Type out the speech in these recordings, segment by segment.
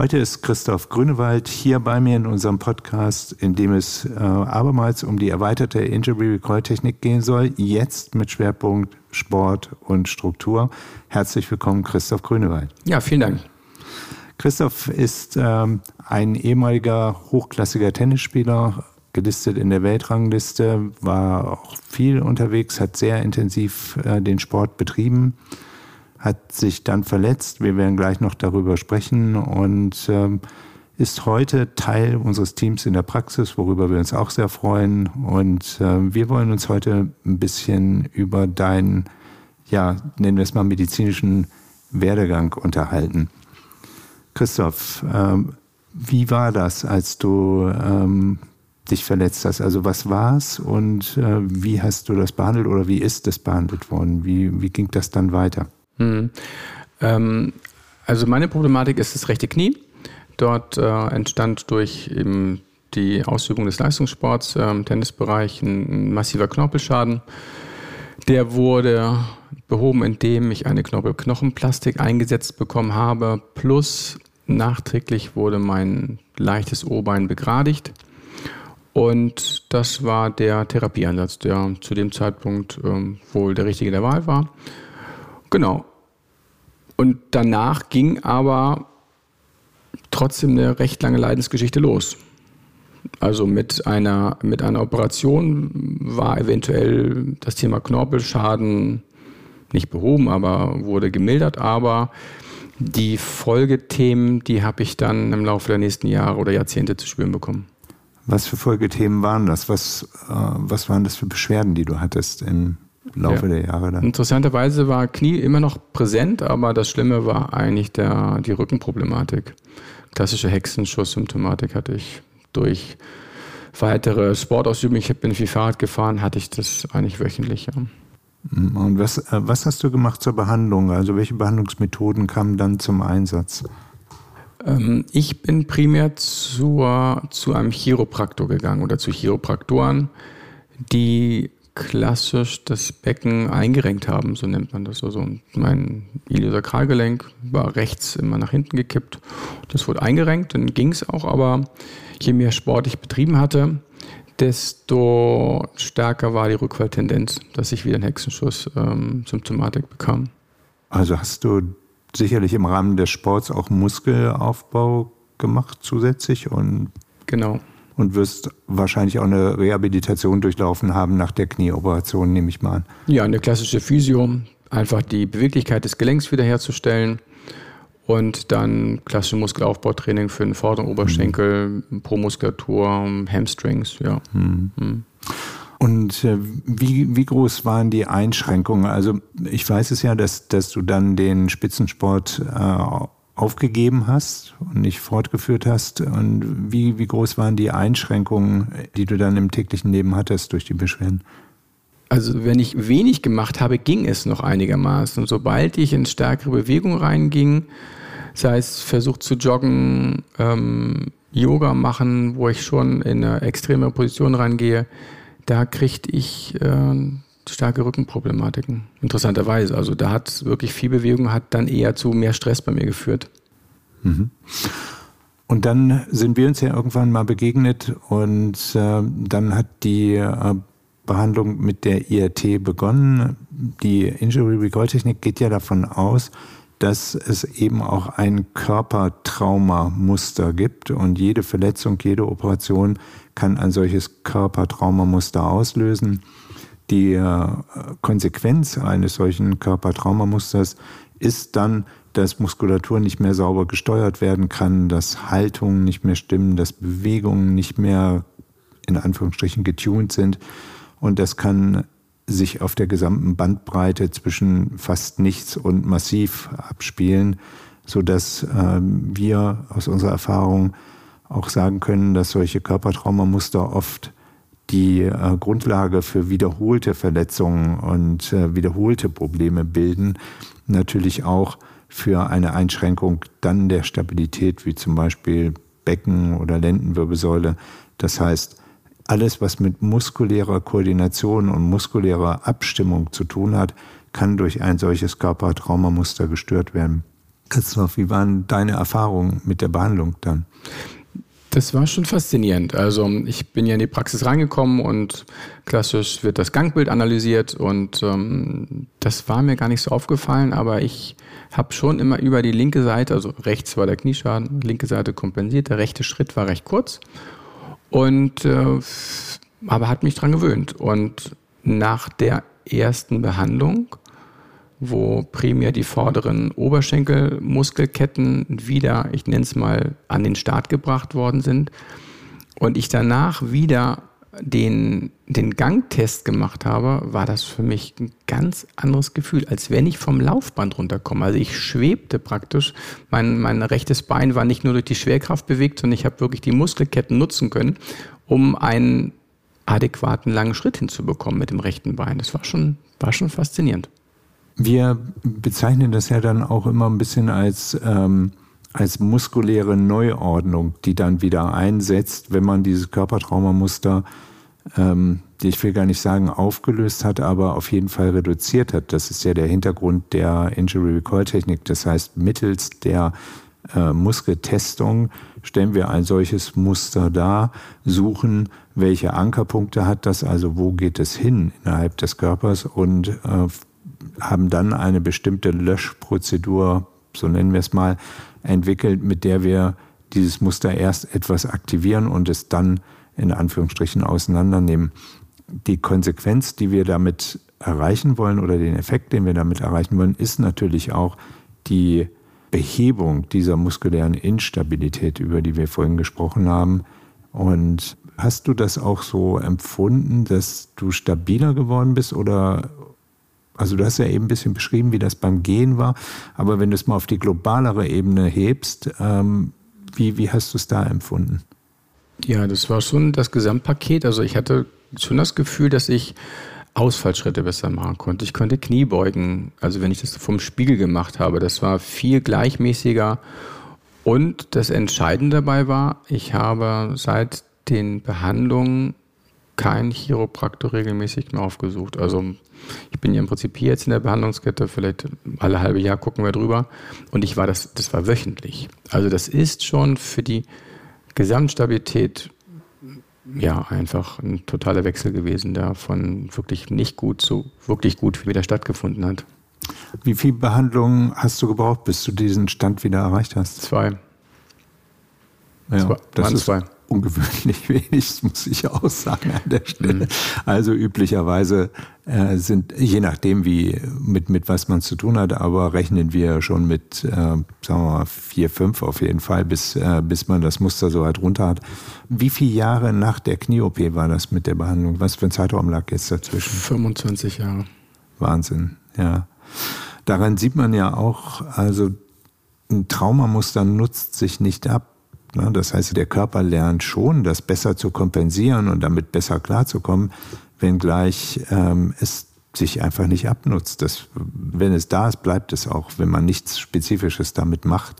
Heute ist Christoph Grünewald hier bei mir in unserem Podcast, in dem es äh, abermals um die erweiterte Injury Recall Technik gehen soll. Jetzt mit Schwerpunkt Sport und Struktur. Herzlich willkommen, Christoph Grünewald. Ja, vielen Dank. Christoph ist ähm, ein ehemaliger hochklassiger Tennisspieler, gelistet in der Weltrangliste, war auch viel unterwegs, hat sehr intensiv äh, den Sport betrieben hat sich dann verletzt. Wir werden gleich noch darüber sprechen und ähm, ist heute Teil unseres Teams in der Praxis, worüber wir uns auch sehr freuen. Und äh, wir wollen uns heute ein bisschen über deinen, ja, nennen wir es mal medizinischen Werdegang unterhalten. Christoph, ähm, wie war das, als du ähm, dich verletzt hast? Also was war es und äh, wie hast du das behandelt oder wie ist es behandelt worden? Wie, wie ging das dann weiter? Hm. Ähm, also meine Problematik ist das rechte Knie. Dort äh, entstand durch eben die Ausübung des Leistungssports äh, im Tennisbereich ein, massiver Knorpelschaden. Der wurde behoben, indem ich eine Knorpelknochenplastik eingesetzt bekommen habe, plus nachträglich wurde mein leichtes O-Bein begradigt. Und das war der Therapieansatz, der zu dem Zeitpunkt ähm, wohl der richtige der Wahl war. Genau. Und danach ging aber trotzdem eine recht lange Leidensgeschichte los. Also mit einer, mit einer Operation war eventuell das Thema Knorpelschaden nicht behoben, aber wurde gemildert. Aber die Folgethemen, die habe ich dann im Laufe der nächsten Jahre oder Jahrzehnte zu spüren bekommen. Was für Folgethemen waren das? Was, äh, was waren das für Beschwerden, die du hattest im Laufe ja. der Jahre dann. Interessanterweise war Knie immer noch präsent, aber das Schlimme war eigentlich der, die Rückenproblematik. Klassische Hexenschuss-Symptomatik hatte ich durch weitere Sportausübungen. Ich bin viel Fahrrad gefahren, hatte ich das eigentlich wöchentlich. Ja. Und was, äh, was hast du gemacht zur Behandlung? Also welche Behandlungsmethoden kamen dann zum Einsatz? Ähm, ich bin primär zur, zu einem Chiropraktor gegangen oder zu Chiropraktoren, die klassisch das Becken eingerenkt haben, so nennt man das. Also mein Iliosakralgelenk war rechts immer nach hinten gekippt. Das wurde eingerenkt, dann ging es auch, aber je mehr Sport ich betrieben hatte, desto stärker war die Rückfalltendenz, dass ich wieder einen Hexenschuss-Symptomatik ähm, bekam. Also hast du sicherlich im Rahmen des Sports auch Muskelaufbau gemacht zusätzlich und genau und wirst wahrscheinlich auch eine Rehabilitation durchlaufen haben nach der Knieoperation, nehme ich mal an. Ja, eine klassische Physio, einfach die Beweglichkeit des Gelenks wiederherzustellen und dann klassische Muskelaufbautraining für den vorderen Oberschenkel, mhm. Pro-Muskulatur, Hamstrings, ja. Mhm. Mhm. Und äh, wie, wie groß waren die Einschränkungen? Also ich weiß es ja, dass, dass du dann den Spitzensport äh, aufgegeben hast und nicht fortgeführt hast? Und wie, wie groß waren die Einschränkungen, die du dann im täglichen Leben hattest durch die Beschwerden? Also wenn ich wenig gemacht habe, ging es noch einigermaßen. Und sobald ich in stärkere Bewegung reinging, sei es versucht zu joggen, ähm, Yoga machen, wo ich schon in eine extreme Position reingehe, da kriegte ich äh, starke Rückenproblematiken. Interessanterweise. Also da hat wirklich viel Bewegung, hat dann eher zu mehr Stress bei mir geführt. Mhm. Und dann sind wir uns ja irgendwann mal begegnet und äh, dann hat die äh, Behandlung mit der IRT begonnen. Die Injury Recall Technik geht ja davon aus, dass es eben auch ein Körpertraumamuster gibt und jede Verletzung, jede Operation kann ein solches Körpertraumamuster auslösen. Die äh, Konsequenz eines solchen Körpertraumamusters ist dann, dass Muskulatur nicht mehr sauber gesteuert werden kann, dass Haltungen nicht mehr stimmen, dass Bewegungen nicht mehr in Anführungsstrichen getuned sind. Und das kann sich auf der gesamten Bandbreite zwischen fast nichts und massiv abspielen, sodass äh, wir aus unserer Erfahrung auch sagen können, dass solche Körpertraumamuster oft die äh, Grundlage für wiederholte Verletzungen und äh, wiederholte Probleme bilden, natürlich auch für eine Einschränkung dann der Stabilität, wie zum Beispiel Becken oder Lendenwirbelsäule. Das heißt, alles, was mit muskulärer Koordination und muskulärer Abstimmung zu tun hat, kann durch ein solches Körpertraumamuster gestört werden. Christoph, wie waren deine Erfahrungen mit der Behandlung dann? Das war schon faszinierend. Also ich bin ja in die Praxis reingekommen und klassisch wird das Gangbild analysiert und ähm, das war mir gar nicht so aufgefallen, aber ich habe schon immer über die linke Seite, also rechts war der Knieschaden, linke Seite kompensiert, der rechte Schritt war recht kurz und äh, aber hat mich dran gewöhnt und nach der ersten Behandlung wo primär die vorderen Oberschenkelmuskelketten wieder, ich nenne es mal, an den Start gebracht worden sind. Und ich danach wieder den, den Gangtest gemacht habe, war das für mich ein ganz anderes Gefühl, als wenn ich vom Laufband runterkomme. Also ich schwebte praktisch, mein, mein rechtes Bein war nicht nur durch die Schwerkraft bewegt, sondern ich habe wirklich die Muskelketten nutzen können, um einen adäquaten langen Schritt hinzubekommen mit dem rechten Bein. Das war schon, war schon faszinierend. Wir bezeichnen das ja dann auch immer ein bisschen als, ähm, als muskuläre Neuordnung, die dann wieder einsetzt, wenn man dieses Körpertraumamuster, ähm, die ich will gar nicht sagen aufgelöst hat, aber auf jeden Fall reduziert hat. Das ist ja der Hintergrund der Injury Recall Technik. Das heißt, mittels der äh, Muskeltestung stellen wir ein solches Muster dar, suchen, welche Ankerpunkte hat das, also wo geht es hin innerhalb des Körpers und äh, haben dann eine bestimmte Löschprozedur, so nennen wir es mal, entwickelt, mit der wir dieses Muster erst etwas aktivieren und es dann in Anführungsstrichen auseinandernehmen. Die Konsequenz, die wir damit erreichen wollen oder den Effekt, den wir damit erreichen wollen, ist natürlich auch die Behebung dieser muskulären Instabilität, über die wir vorhin gesprochen haben. Und hast du das auch so empfunden, dass du stabiler geworden bist oder, also du hast ja eben ein bisschen beschrieben, wie das beim Gehen war, aber wenn du es mal auf die globalere Ebene hebst, ähm, wie, wie hast du es da empfunden? Ja, das war schon das Gesamtpaket. Also ich hatte schon das Gefühl, dass ich Ausfallschritte besser machen konnte. Ich konnte Kniebeugen, also wenn ich das vom Spiegel gemacht habe, das war viel gleichmäßiger. Und das Entscheidende dabei war, ich habe seit den Behandlungen keinen Chiropraktor regelmäßig mehr aufgesucht. Also ich bin ja im Prinzip hier jetzt in der Behandlungskette, vielleicht alle halbe Jahr gucken wir drüber. Und ich war das, das war wöchentlich. Also das ist schon für die Gesamtstabilität ja einfach ein totaler Wechsel gewesen, der von wirklich nicht gut zu wirklich gut wieder stattgefunden hat. Wie viel Behandlungen hast du gebraucht, bis du diesen Stand wieder erreicht hast? Zwei. Ja, zwei. das ist zwei ungewöhnlich wenig, muss ich auch sagen an der Stelle. Also üblicherweise äh, sind, je nachdem wie, mit, mit was man zu tun hat, aber rechnen wir schon mit, äh, sagen wir mal, vier, fünf auf jeden Fall, bis, äh, bis man das Muster so weit runter hat. Wie viele Jahre nach der Knie-OP war das mit der Behandlung? Was für ein Zeitraum lag jetzt dazwischen? 25 Jahre. Wahnsinn, ja. Daran sieht man ja auch, also ein Traumamuster nutzt sich nicht ab? Das heißt, der Körper lernt schon, das besser zu kompensieren und damit besser klarzukommen, wenngleich ähm, es sich einfach nicht abnutzt. Das, wenn es da ist, bleibt es auch, wenn man nichts Spezifisches damit macht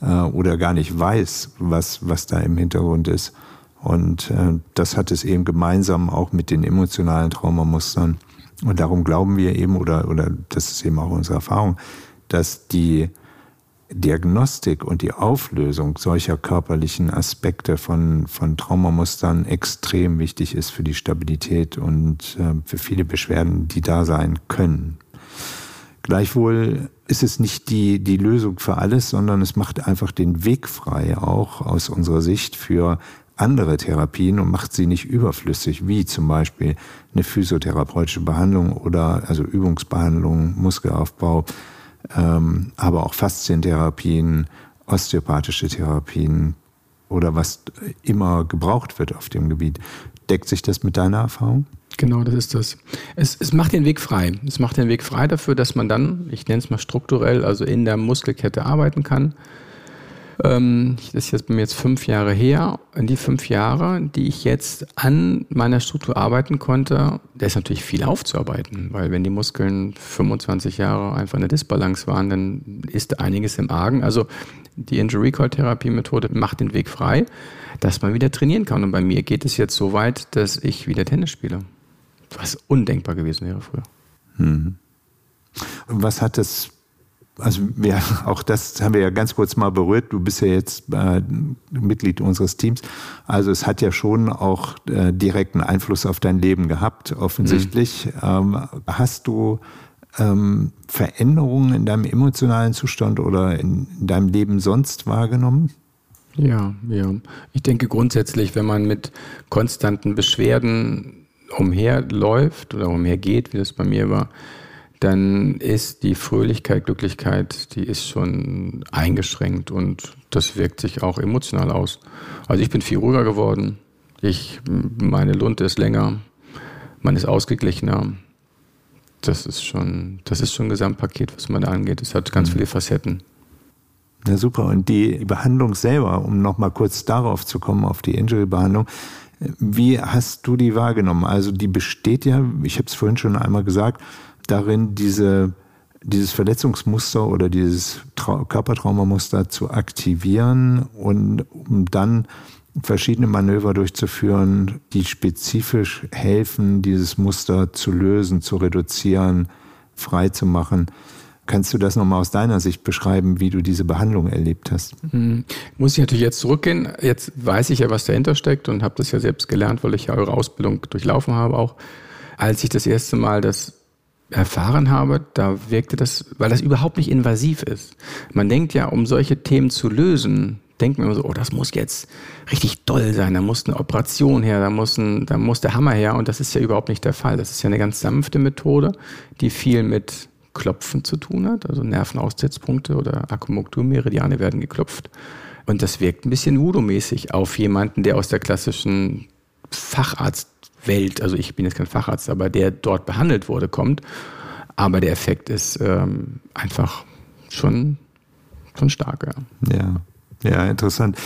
äh, oder gar nicht weiß, was, was da im Hintergrund ist. Und äh, das hat es eben gemeinsam auch mit den emotionalen Traumamustern. Und darum glauben wir eben, oder, oder das ist eben auch unsere Erfahrung, dass die Diagnostik und die Auflösung solcher körperlichen Aspekte von, von Traumamustern extrem wichtig ist für die Stabilität und äh, für viele Beschwerden, die da sein können. Gleichwohl ist es nicht die, die Lösung für alles, sondern es macht einfach den Weg frei, auch aus unserer Sicht, für andere Therapien und macht sie nicht überflüssig, wie zum Beispiel eine physiotherapeutische Behandlung oder also Übungsbehandlung, Muskelaufbau ähm, aber auch Faszientherapien, osteopathische Therapien oder was immer gebraucht wird auf dem Gebiet. Deckt sich das mit deiner Erfahrung? Genau, das ist das. Es, es macht den Weg frei. Es macht den Weg frei dafür, dass man dann, ich nenne es mal strukturell, also in der Muskelkette arbeiten kann ähm, das ist jetzt bei mir jetzt fünf Jahre her. In die fünf Jahre, die ich jetzt an meiner Struktur arbeiten konnte, da ist natürlich viel aufzuarbeiten, weil wenn die Muskeln 25 Jahre einfach eine Disbalance waren, dann ist einiges im Argen. Also die Injury Recall Therapie Methode macht den Weg frei, dass man wieder trainieren kann. Und bei mir geht es jetzt so weit, dass ich wieder Tennis spiele. Was undenkbar gewesen wäre früher. Hm. Was hat es Also wir, auch das haben wir ja ganz kurz mal berührt. Du bist ja jetzt äh, Mitglied unseres Teams. Also es hat ja schon auch äh, direkten Einfluss auf dein Leben gehabt, offensichtlich. Mhm. Ähm, hast du ähm, Veränderungen in deinem emotionalen Zustand oder in, in deinem Leben sonst wahrgenommen? Ja, ja. Ich denke grundsätzlich, wenn man mit konstanten Beschwerden umherläuft oder umhergeht, wie das bei mir war, dann ist die Fröhlichkeit, Glücklichkeit, die ist schon eingeschränkt und das wirkt sich auch emotional aus. Also ich bin viel ruhiger geworden. Ich, meine Lunte ist länger, man ist ausgeglichener. Das ist schon, das ist schon ein Gesamtpaket, was man da angeht. Es hat ganz mhm. viele Facetten. Ja, super. Und die Behandlung selber, um nochmal kurz darauf zu kommen, auf die Injury-Behandlung, wie hast du die wahrgenommen? Also die besteht ja, ich habe es vorhin schon einmal gesagt, darin, diese, dieses Verletzungsmuster oder dieses Trau Körpertraumamuster zu aktivieren und um dann verschiedene Manöver durchzuführen, die spezifisch helfen, dieses Muster zu lösen, zu reduzieren, frei zu machen. Kannst du das nochmal aus deiner Sicht beschreiben, wie du diese Behandlung erlebt hast? Mhm. Muss ich natürlich jetzt zurückgehen. Jetzt weiß ich ja, was dahinter steckt und habe das ja selbst gelernt, weil ich ja eure Ausbildung durchlaufen habe auch. Als ich das erste Mal das erfahren habe, da wirkte das, weil das überhaupt nicht invasiv ist. Man denkt ja, um solche Themen zu lösen, denkt man immer so, oh, das muss jetzt richtig doll sein, da muss eine Operation her, da muss, ein, da muss der Hammer her und das ist ja überhaupt nicht der Fall. Das ist ja eine ganz sanfte Methode, die viel mit Klopfen zu tun hat, also Nervenaussetzpunkte oder Akupunkturmeridiane werden geklopft. Und das wirkt ein bisschen Udo-mäßig auf jemanden, der aus der klassischen Facharztwelt, also ich bin jetzt kein Facharzt, aber der dort behandelt wurde, kommt. Aber der Effekt ist ähm, einfach schon, schon stark. Ja. ja, ja, interessant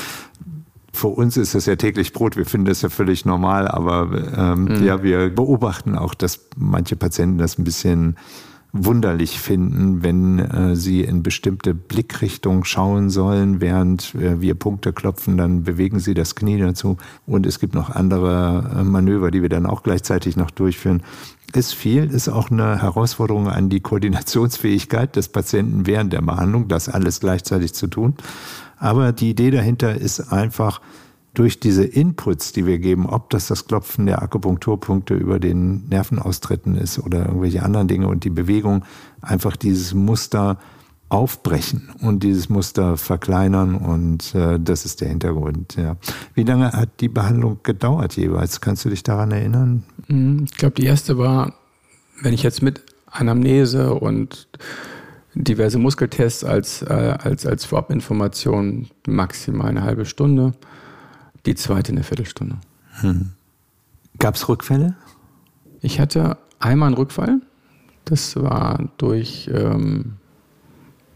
für uns ist das ja täglich Brot. Wir finden das ja völlig normal, aber ähm, mhm. ja, wir beobachten auch, dass manche Patienten das ein bisschen wunderlich finden, wenn äh, sie in bestimmte Blickrichtungen schauen sollen, während äh, wir Punkte klopfen, dann bewegen sie das Knie dazu. Und es gibt noch andere äh, Manöver, die wir dann auch gleichzeitig noch durchführen. Ist viel, ist auch eine Herausforderung an die Koordinationsfähigkeit des Patienten während der Behandlung, das alles gleichzeitig zu tun. Aber die Idee dahinter ist einfach, durch diese Inputs, die wir geben, ob das das Klopfen der Akupunkturpunkte über den Nervenaustritten ist oder irgendwelche anderen Dinge und die Bewegung, einfach dieses Muster aufbrechen und dieses Muster verkleinern und äh, das ist der Hintergrund. Ja. Wie lange hat die Behandlung gedauert jeweils? Kannst du dich daran erinnern? Mhm, ich glaube, die erste war, wenn ich jetzt mit Anamnese und diverse Muskeltests als, äh, als, als Vorabinformation maximal eine halbe Stunde. Die zweite eine Viertelstunde. Hm. Gab es Rückfälle? Ich hatte einmal einen Rückfall. Das war durch, ähm,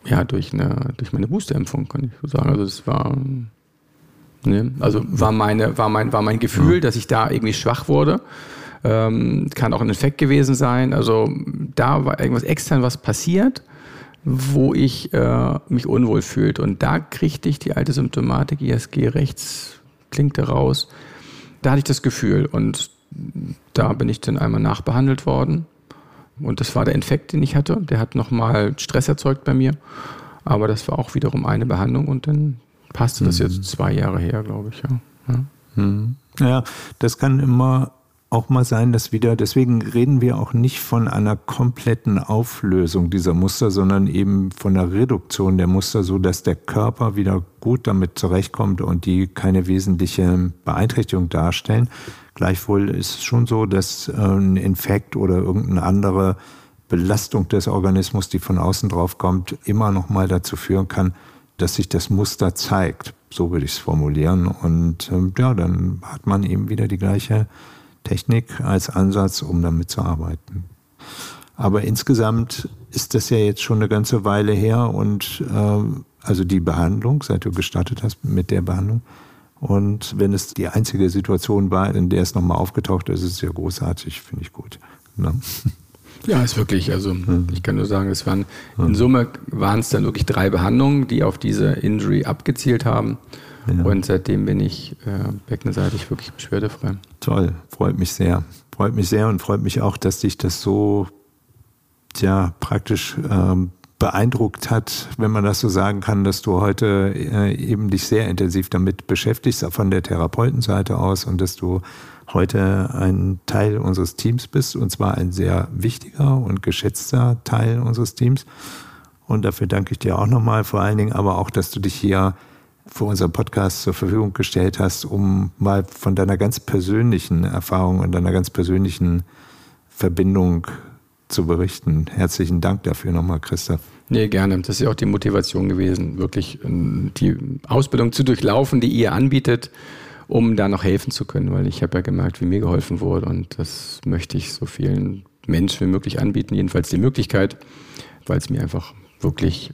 ja, durch, eine, durch meine Boosterimpfung, kann ich so sagen. Also das war, ne, also war, meine, war, mein, war mein Gefühl, dass ich da irgendwie schwach wurde. Ähm, kann auch ein Effekt gewesen sein. Also da war irgendwas extern was passiert, wo ich äh, mich unwohl fühlte. Und da kriegte ich die alte Symptomatik ISG rechts klingt raus. Da hatte ich das Gefühl und da bin ich dann einmal nachbehandelt worden. Und das war der Infekt, den ich hatte. Der hat nochmal Stress erzeugt bei mir. Aber das war auch wiederum eine Behandlung und dann passte das jetzt mhm. zwei Jahre her, glaube ich. Ja. Ja. Mhm. ja, das kann immer auch mal sein, dass wieder, deswegen reden wir auch nicht von einer kompletten Auflösung dieser Muster, sondern eben von einer Reduktion der Muster, so dass der Körper wieder gut damit zurechtkommt und die keine wesentliche Beeinträchtigung darstellen. Gleichwohl ist es schon so, dass äh, ein Infekt oder irgendeine andere Belastung des Organismus, die von außen drauf kommt, immer noch mal dazu führen kann, dass sich das Muster zeigt. So würde ich es formulieren. Und ähm, ja, dann hat man eben wieder die gleiche Technik als Ansatz, um damit zu arbeiten. Aber insgesamt ist das ja jetzt schon eine ganze Weile her und äh, also die Behandlung, seit du gestartet hast mit der Behandlung. Und wenn es die einzige Situation war, in der es nochmal aufgetaucht ist, ist es ja großartig, finde ich gut. Ne? Ja, ist wirklich. Also mhm. ich kann nur sagen, es waren in Summe waren es dann wirklich drei Behandlungen, die auf diese Injury abgezielt haben. Ja. Und seitdem bin ich äh, beckenseitig wirklich beschwerdefrei. Toll, freut mich sehr. Freut mich sehr und freut mich auch, dass dich das so ja, praktisch ähm, beeindruckt hat, wenn man das so sagen kann, dass du heute äh, eben dich sehr intensiv damit beschäftigst, von der Therapeutenseite aus und dass du heute ein Teil unseres Teams bist und zwar ein sehr wichtiger und geschätzter Teil unseres Teams. Und dafür danke ich dir auch nochmal, vor allen Dingen aber auch, dass du dich hier für unseren Podcast zur Verfügung gestellt hast, um mal von deiner ganz persönlichen Erfahrung und deiner ganz persönlichen Verbindung zu berichten. Herzlichen Dank dafür nochmal, Christoph. Nee, gerne. Das ist auch die Motivation gewesen, wirklich ähm, die Ausbildung zu durchlaufen, die ihr anbietet, um da noch helfen zu können, weil ich habe ja gemerkt, wie mir geholfen wurde und das möchte ich so vielen Menschen wie möglich anbieten, jedenfalls die Möglichkeit, weil es mir einfach wirklich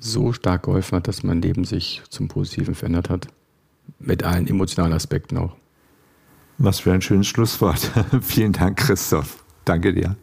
so stark geholfen hat, dass mein Leben sich zum Positiven verändert hat. Mit allen emotionalen Aspekten auch. Was für ein schönes Schlusswort. Vielen Dank, Christoph. Danke dir.